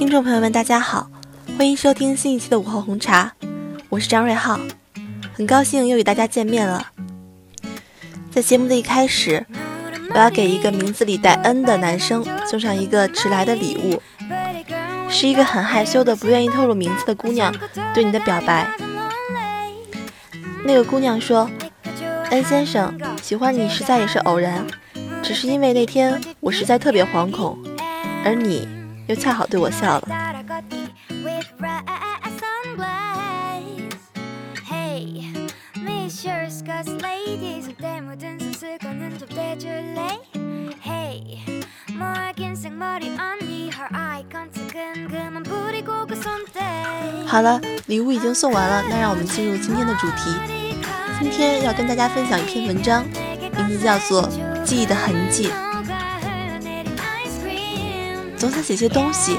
听众朋友们，大家好，欢迎收听新一期的午后红茶，我是张瑞浩，很高兴又与大家见面了。在节目的一开始，我要给一个名字里带 N 的男生送上一个迟来的礼物，是一个很害羞的、不愿意透露名字的姑娘对你的表白。那个姑娘说：“N 先生，喜欢你实在也是偶然，只是因为那天我实在特别惶恐，而你。”又恰好对我笑了。好了，礼物已经送完了，那让我们进入今天的主题。今天要跟大家分享一篇文章，名字叫做《记忆的痕迹》。总想写些东西，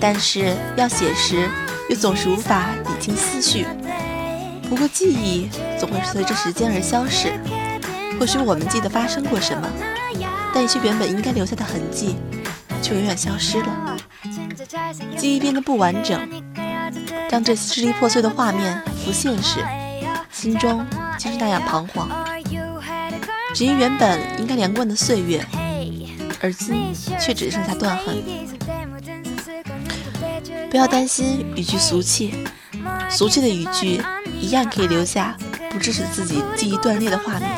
但是要写时又总是无法理清思绪。不过记忆总会随着时间而消逝，或许我们记得发生过什么，但一些原本应该留下的痕迹，却永远消失了。记忆变得不完整，当这支离破碎的画面浮现时，心中竟是那样彷徨。只因原本应该连贯的岁月。而今却只剩下断痕。不要担心语句俗气，俗气的语句一样可以留下不致使自己记忆断裂的画面，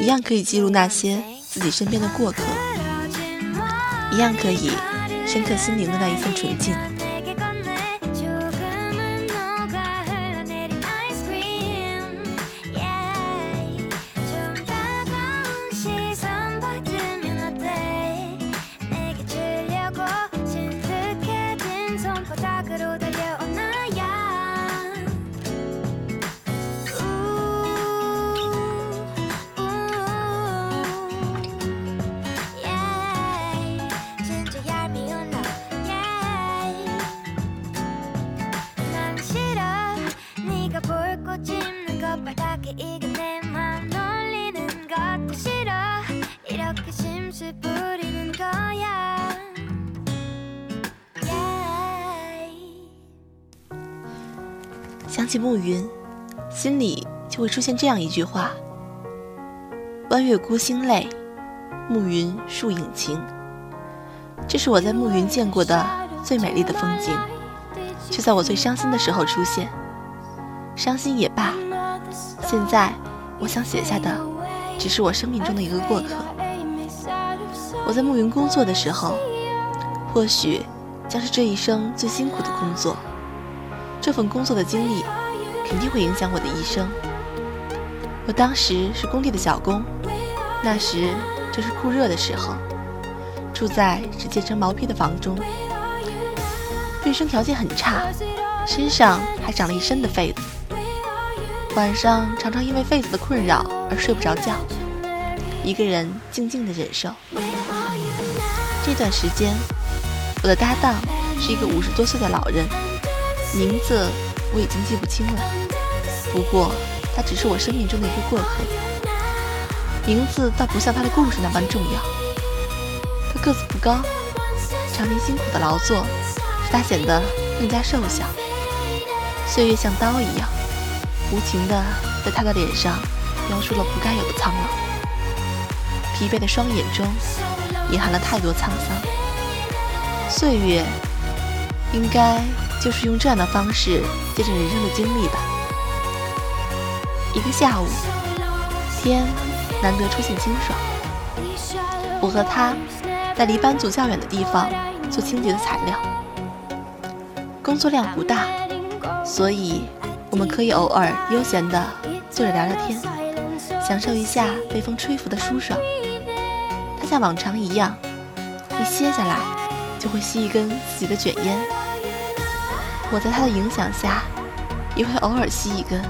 一样可以记录那些自己身边的过客，一样可以深刻心灵的那一份纯净。想起暮云，心里就会出现这样一句话：“弯月孤星泪，暮云树影情。”这是我在暮云见过的最美丽的风景，却在我最伤心的时候出现。伤心也罢，现在我想写下的，只是我生命中的一个过客。我在暮云工作的时候，或许将是这一生最辛苦的工作。这份工作的经历肯定会影响我的一生。我当时是工地的小工，那时正是酷热的时候，住在只建成毛坯的房中，卫生条件很差，身上还长了一身的痱子，晚上常常因为痱子的困扰而睡不着觉，一个人静静的忍受。这段时间，我的搭档是一个五十多岁的老人。名字我已经记不清了，不过他只是我生命中的一个过客。名字倒不像他的故事那般重要。他个子不高，常年辛苦的劳作使他显得更加瘦小。岁月像刀一样，无情地在他的脸上雕出了不该有的苍老。疲惫的双眼中隐含了太多沧桑。岁月，应该。就是用这样的方式见证人生的经历吧。一个下午，天难得出现清爽，我和他在离班组较远的地方做清洁的材料，工作量不大，所以我们可以偶尔悠闲地坐着聊聊天，享受一下被风吹拂的舒爽。他像往常一样，一歇下来就会吸一根自己的卷烟。我在他的影响下，也会偶尔吸一根。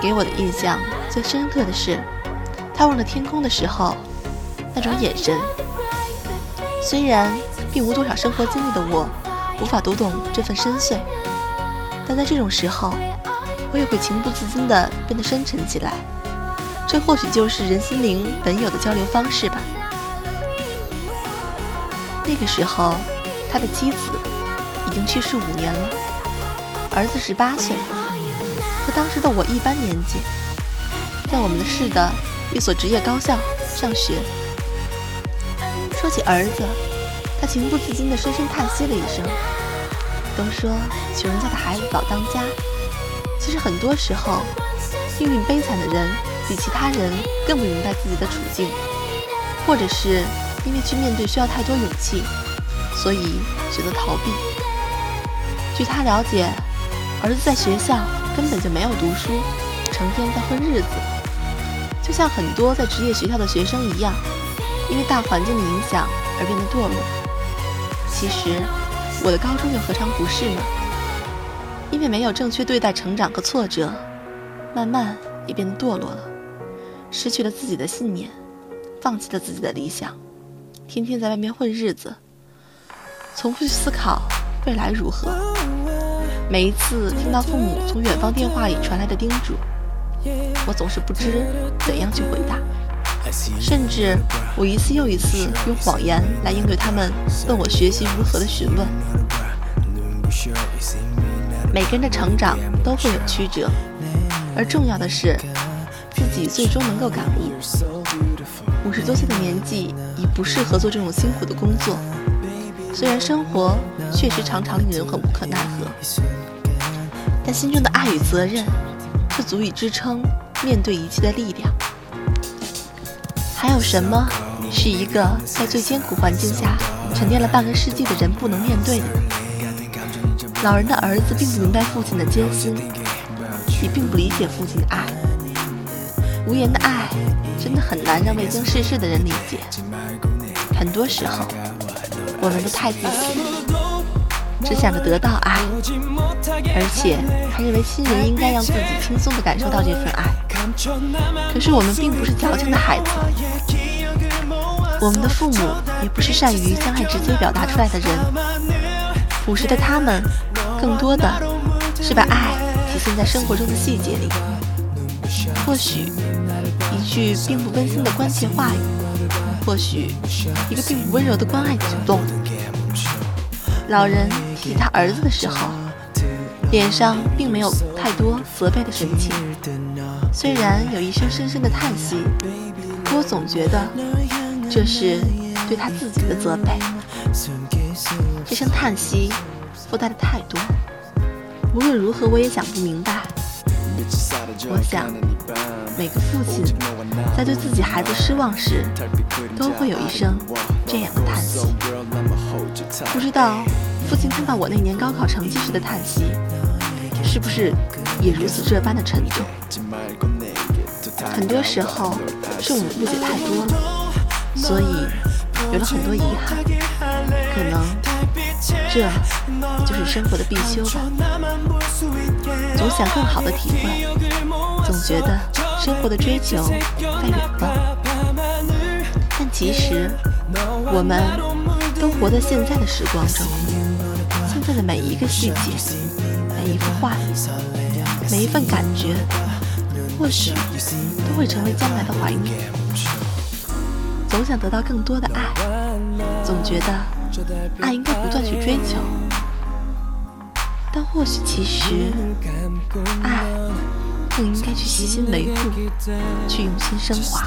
给我的印象最深刻的是，他望着天空的时候，那种眼神。虽然并无多少生活经历的我，无法读懂这份深邃，但在这种时候，我也会情不自禁地变得深沉起来。这或许就是人心灵本有的交流方式吧。那个时候，他的妻子。已经去世五年了，儿子十八岁，和当时的我一般年纪，在我们的市的一所职业高校上学。说起儿子，他情不自禁地深深叹息了一声。都说穷人家的孩子早当家，其实很多时候，命运悲惨的人比其他人更不明白自己的处境，或者是因为去面对需要太多勇气，所以选择逃避。据他了解，儿子在学校根本就没有读书，成天在混日子，就像很多在职业学校的学生一样，因为大环境的影响而变得堕落。其实。我的高中又何尝不是呢？因为没有正确对待成长和挫折，慢慢也变得堕落了，失去了自己的信念，放弃了自己的理想，天天在外面混日子，从不去思考未来如何。每一次听到父母从远方电话里传来的叮嘱，我总是不知怎样去回答，甚至我一次又一次用谎言来应对他们问我学习如何的询问。每个人的成长都会有曲折，而重要的是自己最终能够感悟。五十多岁的年纪已不适合做这种辛苦的工作，虽然生活确实常常令人很无可奈何，但心中的爱与责任却足以支撑面对一切的力量。还有什么是一个在最艰苦环境下沉淀了半个世纪的人不能面对的？老人的儿子并不明白父亲的艰辛，也并不理解父亲的爱。无言的爱真的很难让未经世事的人理解。很多时候，我们都太自私，只想着得到爱，而且还认为亲人应该让自己轻松地感受到这份爱。可是我们并不是矫情的孩子，我们的父母也不是善于将爱直接表达出来的人。朴实的他们。更多的是把爱体现在生活中的细节里。或许一句并不温馨的关切话语，或许一个并不温柔的关爱举动。老人提他儿子的时候，脸上并没有太多责备的神情，虽然有一声深深的叹息，可我总觉得这是对他自己的责备。这声叹息。附带的太多，无论如何，我也想不明白。我想，每个父亲在对自己孩子失望时，都会有一声这样的叹息。不知道父亲看到我那年高考成绩时的叹息，是不是也如此这般的沉重？很多时候是我们误解太多了，所以有了很多遗憾，可能。这就是生活的必修吧。总想更好的体会，总觉得生活的追求在远方，但其实我们都活在现在的时光中。现在的每一个细节，每一幅画每一份感觉，或许都会成为将来的怀念。总想得到更多的爱，总觉得。爱应该不断去追求，但或许其实，爱更应该去细心维护，去用心升华。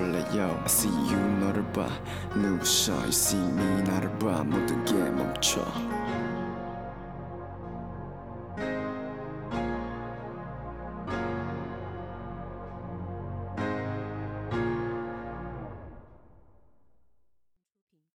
설레 yo I see you 너를 봐 눈부셔 You see me 나를 봐 모든 게 멈춰